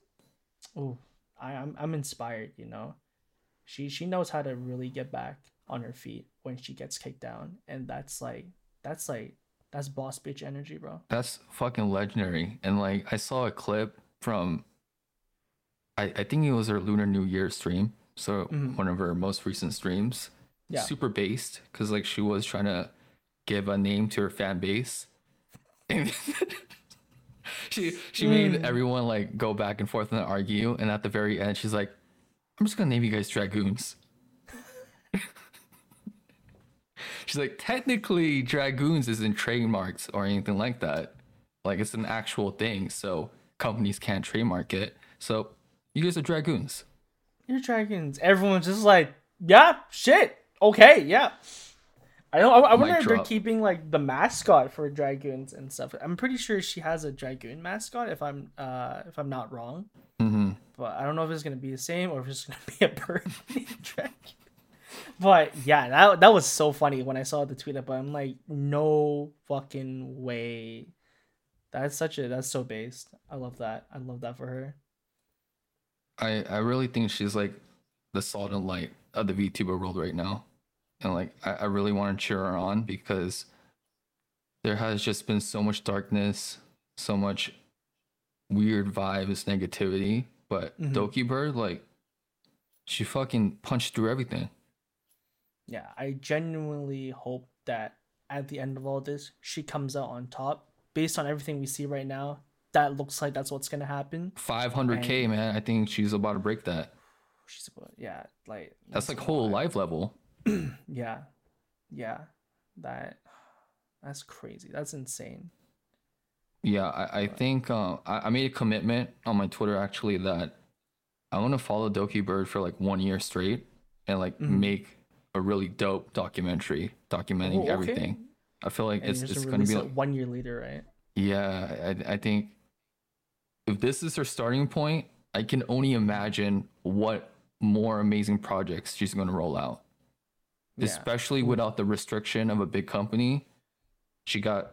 Oh, I I'm I'm inspired. You know she she knows how to really get back on her feet when she gets kicked down and that's like that's like that's boss bitch energy bro That's fucking legendary. And like I saw a clip from I, I think it was her Lunar New Year stream. So Mhm. one of her most recent streams. Yeah. Super based because like she was trying to give a name to her fan base. And she she made Mm. everyone like go back and forth and argue. And at the very end, she's like, I'm just gonna name you guys Dragoons. she's like, technically Dragoons isn't trademarked or anything like that. Like it's an actual thing, so companies can't trademark it. So you guys are Dragoons. you're dragons everyone's just like yeah shit okay yeah i don't i, I wonder if they're keeping like the mascot for dragoons and stuff i'm pretty sure she has a dragoon mascot if i'm uh if i'm not wrong Mm-hmm. but I don't know if it's gonna be the same or if it's gonna be a bird Dragon. But yeah, that that was so funny when I saw the tweet up. I'm like, no fucking way. That's such a that's so based. I love that. I love that for her. I I really think she's like the salt and light of the VTuber world right now, and like I, I really want to cheer her on because there has just been so much darkness, so much weird vibes, negativity. But Mhm. Dokibird, like, she fucking punched through everything. Yeah, I genuinely hope that at the end of all this, she comes out on top. Based on everything we see right now, that looks like that's what's gonna happen. 500k, man. I think she's about to break that. She's about, yeah, like That's like whole life level. Yeah, yeah, that that's crazy. That's insane. Yeah, I, I think uh, I, I made a commitment on my Twitter actually that I want to follow Dokibird for like one year straight and like Mhm. make a really dope documentary documenting Oh, okay. everything. I feel like And it's just it's gonna be like, one year later, right? yeah. I I think if this is her starting point, I can only imagine what more amazing projects she's gonna roll out. Yeah. Especially without the restriction of a big company. She got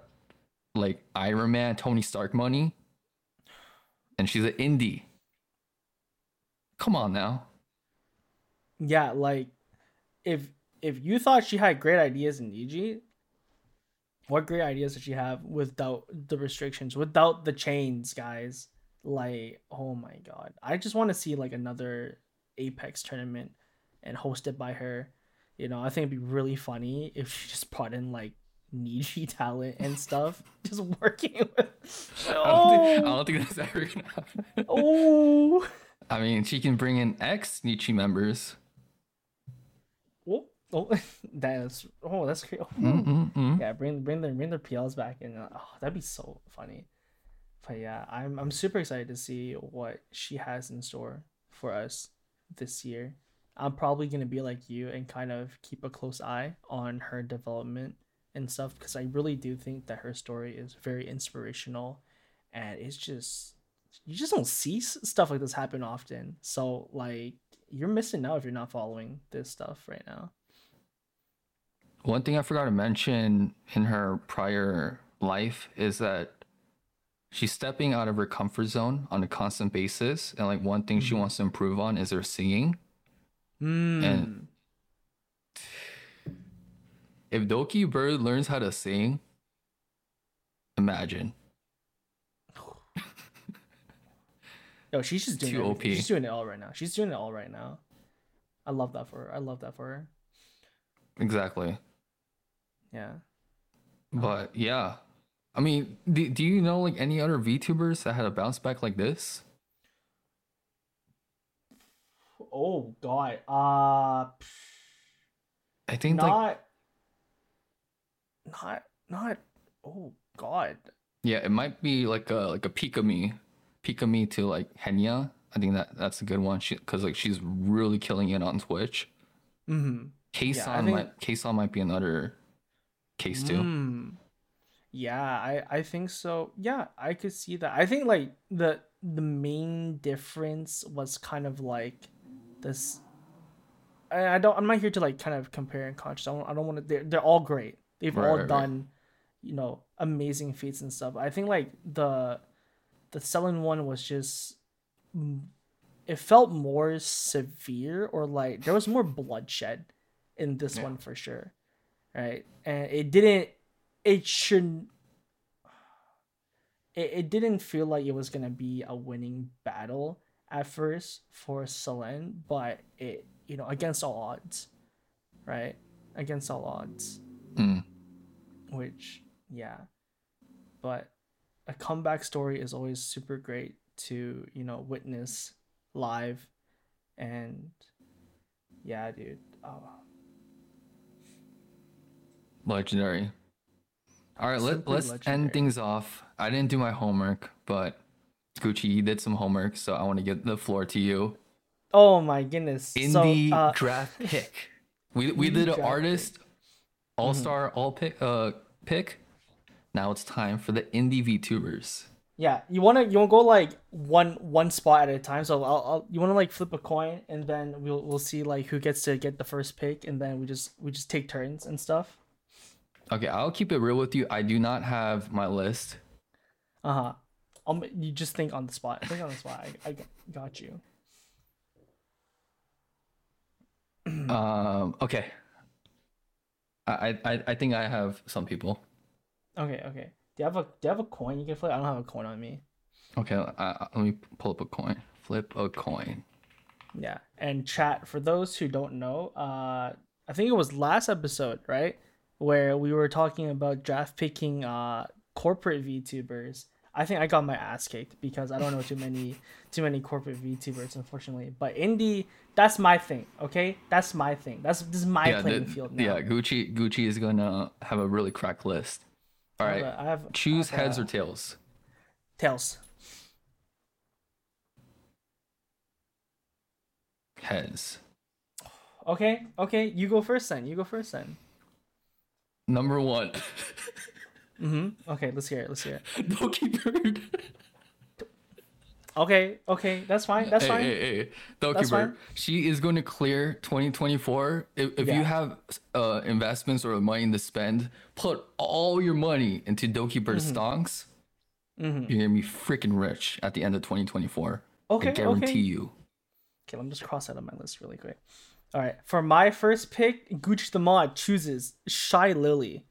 like Iron Man, Tony Stark money, and she's an indie. Come on now. Yeah, like if if you thought she had great ideas in Niji, what great ideas did she have without the restrictions, without the chains, guys? Like, oh my god. I just want to see like another Apex tournament and hosted by her. You know, I think it'd be really funny if she just brought in like Niji talent and stuff, just working with. I don't, think, I Oh, don't think that's ever gonna happen. oh. I mean, she can bring in ex Niji members. Oh, oh, that's oh, that's crazy. Mm-mm-mm. Yeah, bring bring their bring their PLs back, and uh, oh, that'd be so funny. But yeah, I'm I'm super excited to see what she has in store for us this year, I'm probably gonna be like you and kind of keep a close eye on her development and stuff because I really do think that her story is very inspirational, and it's just you just don't see stuff like this happen often. So like you're missing out if you're not following this stuff right now. One thing I forgot to mention in her prior life is that she's stepping out of her comfort zone on a constant basis, and like one thing mm-hmm. she wants to improve on is her singing. Mm. And if Dokibird learns how to sing, imagine. Yo, she's just doing Too OP. She's doing it all right now. She's doing it all right now. I love that for her. I love that for her. Exactly. Yeah. But yeah, I mean, do, do you know like any other VTubers that had a bounce back like this? Oh God. Uh I think not like, not not oh God. Yeah, it might be like a like a Pikamee. Pikamee to like Henya. I think that that's a good one. She because like she's really killing it on Twitch. Mm-hmm. Kson yeah, think... might Kson might be another case too. Mm. Yeah, I I think so. Yeah, I could see that. I think like the the main difference was kind of like this. I, I don't. I'm not here to like kind of compare and contrast. I don't. I don't want to. They're, they're all great. They've right, all right, done, right. you know, amazing feats and stuff. I think like the the selling one was just it felt more severe or like there was more bloodshed in this yeah. one for sure right and it didn't it shouldn't it, it didn't feel like it was gonna be a winning battle at first for Selen, but it you know against all odds, right? Against all odds. Mm. Which yeah, but a comeback story is always super great to you know witness live, and yeah, dude. Oh. Legendary. All right, let, let's legendary. end things off. I didn't do my homework, but Gucci, you did some homework, so I want to get the floor to you. Oh my goodness! Indie so, uh, draft pick. We we did an artist, all star, mm-hmm. all pick uh pick. Now it's time for the indie VTubers. Yeah, you wanna you wanna go like one one spot at a time. So I'll, I'll you wanna like flip a coin and then we'll we'll see like who gets to get the first pick and then we just we just take turns and stuff. Okay, I'll keep it real with you. I do not have my list. Uh huh. Um, you just think on the spot. Think on the spot. I, I got you. um. Okay. I, I I think I have some people. Okay. Okay. Do you have a Do you have a coin you can flip? I don't have a coin on me. Okay. Uh, let me pull up a coin. Flip a coin. Yeah. And chat for those who don't know. Uh, I think it was last episode, right, where we were talking about draft picking uh corporate VTubers I think I got my ass kicked because I don't know too many too many corporate VTubers, unfortunately. But indie, that's my thing. Okay, that's my thing. That's this is my yeah, playing the, field now. Yeah, Gucci Gucci is gonna have a really cracked list. All right, I have, choose I have heads a, or tails. Tails. Heads. Okay, okay, you go first then. You go first then. Number one. Mm-hmm. Okay, let's hear it. Let's hear it. Dokibird. Okay, okay, that's fine. That's hey, fine. Hey, hey, Doki that's Bird. Fine. She is going to clear 2024. If, if yeah. you have uh, investments or money to spend, put all your money into Dokibird mm-hmm. stocks. Mm-hmm. You're gonna be freaking rich at the end of 2024. Okay, I guarantee okay. you. Okay, let me just cross that on my list really quick. All right, for my first pick, Gucci the Mod chooses Shylily.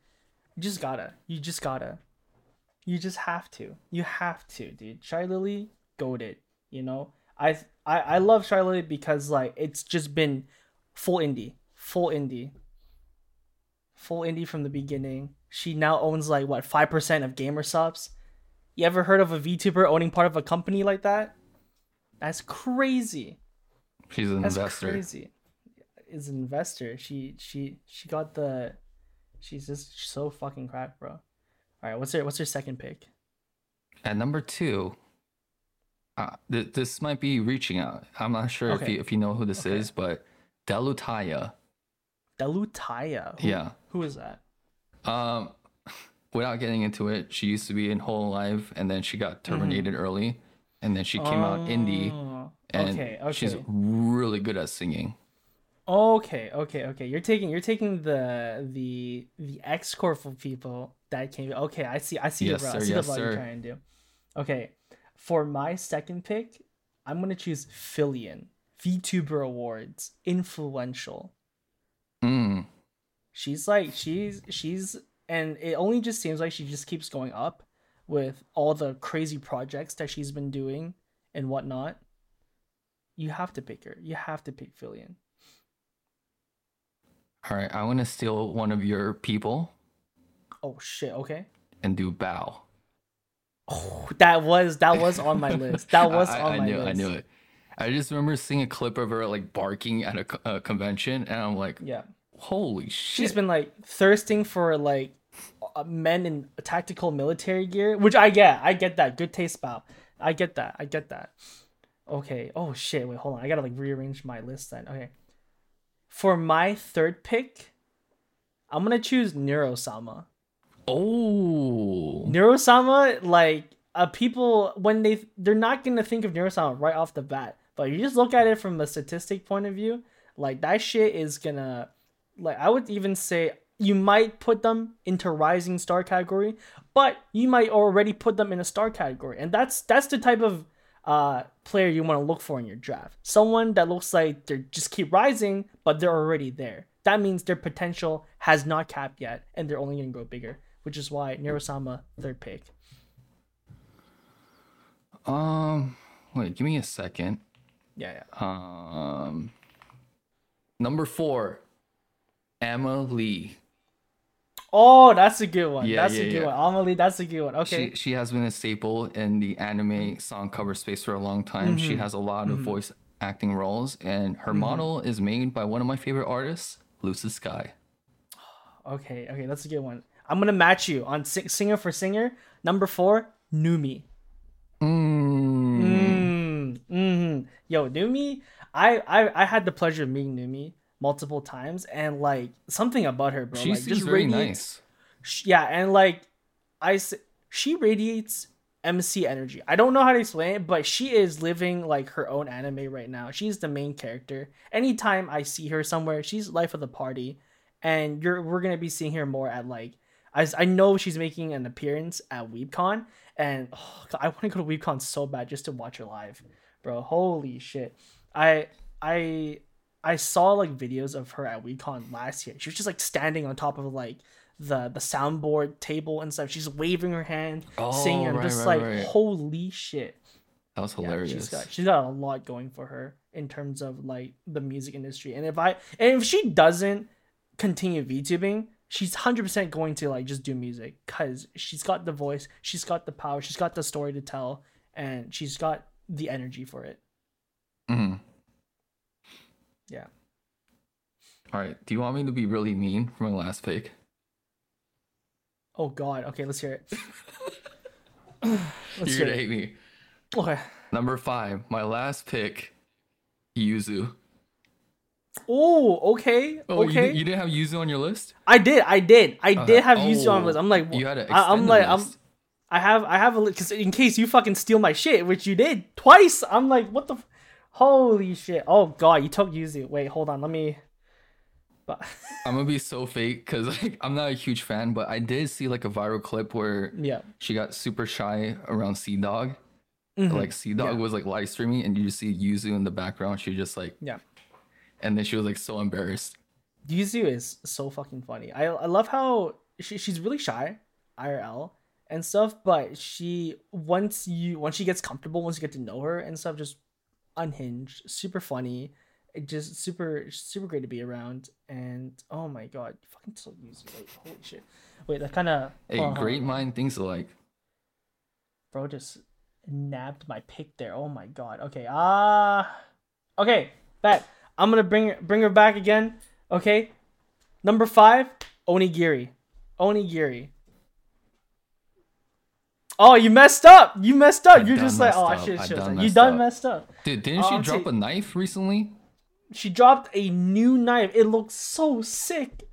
You just gotta. You just gotta. You just have to. You have to, dude. Shylily, goaded. You know, I I I love Shylily because like it's just been full indie, full indie, full indie from the beginning. She now owns like what five percent of GamerSupps. You ever heard of a VTuber owning part of a company like that? That's crazy. She's an That's investor. Crazy. Is an investor. She she she got the She's just so fucking crack, bro. All right, what's your what's your second pick? At number two, uh, th- this might be reaching out. I'm not sure okay. if you if you know who this okay. is, but Delutaya. Delutaya. Who, Yeah. Who is that? Um, without getting into it, she used to be in Hololive, and then she got terminated early, and then she came out indie, Oh, and okay, okay. she's really good at singing. Okay, okay, okay. You're taking you're taking the the the X Corp people that came. Okay, I see. I see Yes, the sir, I see yes, the route you're trying to do. Okay, for my second pick, I'm gonna choose Filian. VTuber Awards, influential. Mm. She's like she's she's and it only just seems like she just keeps going up with all the crazy projects that she's been doing and whatnot. You have to pick her. You have to pick Filian. All right, I want to steal one of your people Oh shit. Okay. and do bow. Oh, that was that was on my list. That was I, on I my knew, list. I knew it. I just remember seeing a clip of her like barking at a, a convention, and I'm like, Yeah, holy shit! she's been like thirsting for like uh, men in tactical military gear, which I get. I get that. Good taste, spout. I get that. I get that. Okay. Oh shit. Wait. Hold on. I gotta like rearrange my list then. Okay. For my third pick, I'm gonna choose Neurosama. oh, Neurosama, like uh, people when they they're not gonna think of Neurosama right off the bat, but you just look at it from a statistic point of view, like that shit is gonna, like I would even say you might put them into rising star category, but you might already put them in a star category, and that's that's the type of uh player you want to look for in your draft. Someone that looks like they just keep rising, but they're already there. That means their potential has not capped yet, and they're only gonna grow bigger which is why Neurosama third pick. um, wait, give me a second. Yeah, yeah. Um, number four, Emma Lee. Oh, that's a good one. Yeah, that's yeah, a good yeah. one. Amelie, that's a good one. Okay. She she has been a staple in the anime song cover space for a long time. She Mm-hmm. has a lot of voice acting roles, and her model is made by one of my favorite artists, Lucid Sky. okay, okay, that's a good one. I'm gonna match you on sing- singer for singer. Number four, Numi. Mm. Mm, mm Yo, Numi, I, I I had the pleasure of meeting Numi multiple times, and like something about her, bro. She like, seems just very radiates- nice. Yeah and like i she radiates mc energy i don't know how to explain it but she is living like her own anime right now she's the main character anytime i see her somewhere she's life of the party and you're we're gonna be seeing her more at like I, I know she's making an appearance at weebcon and oh, God, i want to go to weebcon so bad just to watch her live bro holy shit i i I saw like videos of her at WeCon last year. She was just like standing on top of like the the soundboard table and stuff. She's waving her hand, singing. Oh, I'm right, just right, like, right. holy shit! That was Yeah, hilarious. she's got she's got a lot going for her in terms of like the music industry. And if I and if she doesn't continue VTubing, she's hundred percent going to like just do music because she's got the voice, she's got the power, she's got the story to tell, and she's got the energy for it. Mhm. Yeah. All right. Do you want me to be really mean for my last pick? Oh God. Okay, let's hear it. let's You're hear gonna it. hate me. Okay. Number five, my last pick, Yuzu. Oh, okay. Oh, you, okay. di- you didn't have Yuzu on your list? I did. I did. I Okay. did have Yuzu on my oh, list. I'm like, you had an I, I'm extended like, I'm. list. I have. I have a because in case you fucking steal my shit, which you did twice. I'm like, what the? F- Holy shit! Oh god, you took Yuzu. Wait, hold on. Let me. But I'm gonna be so fake because like I'm not a huge fan, but I did see like a viral clip where yeah. she got super shy around CDawg. Mhm. Like CDawg Yeah. was like live streaming, and you just see Yuzu in the background. She just like, Yeah. and then she was like so embarrassed. Yuzu is so fucking funny. I I love how she, she's really shy, IRL and stuff, but she once you once she gets comfortable, once you get to know her and stuff, just unhinged, super funny, it just super super great to be around. And oh my god, fucking so Yuzu, like holy shit. Wait, that kind of Hey, great mind thinks alike. bro just nabbed my pick there. Oh my god. Okay. Ah. okay. Bet. I'm gonna bring bring her back again. Okay. Number five, Onigiri. Onigiri. Oh, you messed up. You messed up. I You're just like, oh, I should have done You done up. messed up. Dude, didn't she I'm drop a knife recently? she dropped a new knife. It looks so sick.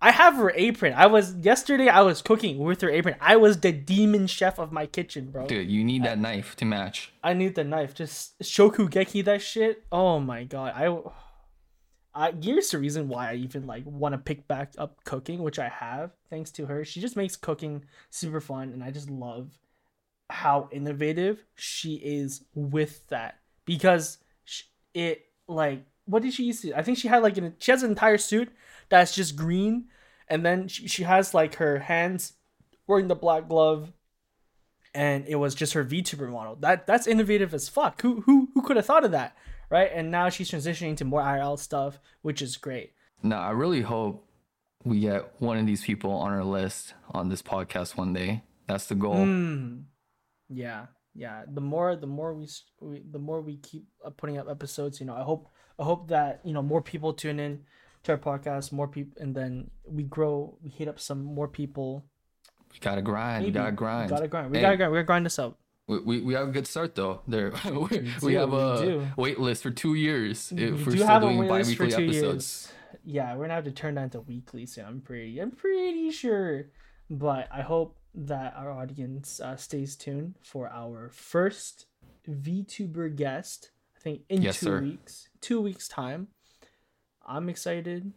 I have her apron. I was yesterday. I was cooking with her apron. I was the demon chef of my kitchen, bro. Dude, you need that knife to match. I need the knife. Just shokugeki that shit. Oh my god. I. I here's the reason why I even like want to pick back up cooking, which I have thanks to her. She just makes cooking super fun, and I just love how innovative she is with that because it like what did she used to? I think she had like an she has an entire suit that's just green, and then she, she has like her hands wearing the black glove, and it was just her VTuber model. That that's innovative as fuck. Who who who could have thought of that, right? And now she's transitioning to more IRL stuff, which is great. No, I really hope we get one of these people on our list on this podcast one day. That's the goal. Mm. Yeah, yeah. The more the more we, we the more we keep uh, putting up episodes, you know, I hope I hope that you know more people tune in to our podcast, more people, and then we grow. We hit up some more people. We gotta grind. Maybe. We gotta grind. We gotta grind. We Hey. gotta grind. We're gonna grind this out. We, we, we have a good start though. There we, we have a do. wait list for two years We if we're do still have a doing wait list for two episodes. years. Yeah, we're gonna have to turn that into weekly soon. I'm pretty. I'm pretty sure. But I hope that our audience uh, stays tuned for our first VTuber guest. I think in Yes, two sir. weeks. Two weeks time. I'm excited.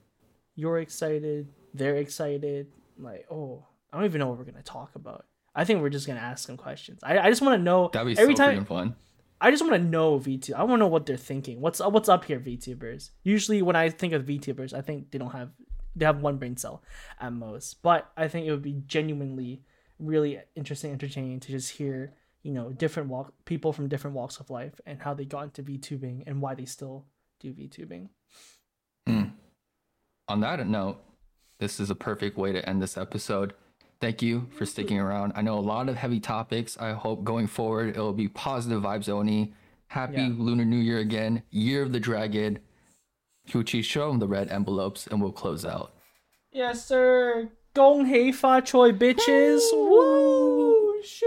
You're excited. They're excited. Like, oh, I don't even know what we're gonna talk about. I think we're just gonna ask some questions. I, I just want to know That'd be every so time fun. I just want to know VTuber. I want to know what they're thinking. What's what's up here, VTubers? Usually, when I think of VTubers, I think they don't have they have one brain cell at most. But I think it would be genuinely really interesting, entertaining to just hear you know different walk people from different walks of life and how they got into VTubing and why they still do VTubing. Hmm. On that note, this is a perfect way to end this episode. Thank you for sticking around. I know a lot of heavy topics. I hope going forward it will be positive vibes only. Happy Yeah. Lunar New Year again. Year of the Dragon. Gucci, show them the red envelopes and we'll close out. Yes, sir. Gong hei fa choi bitches. Woo! Shoo!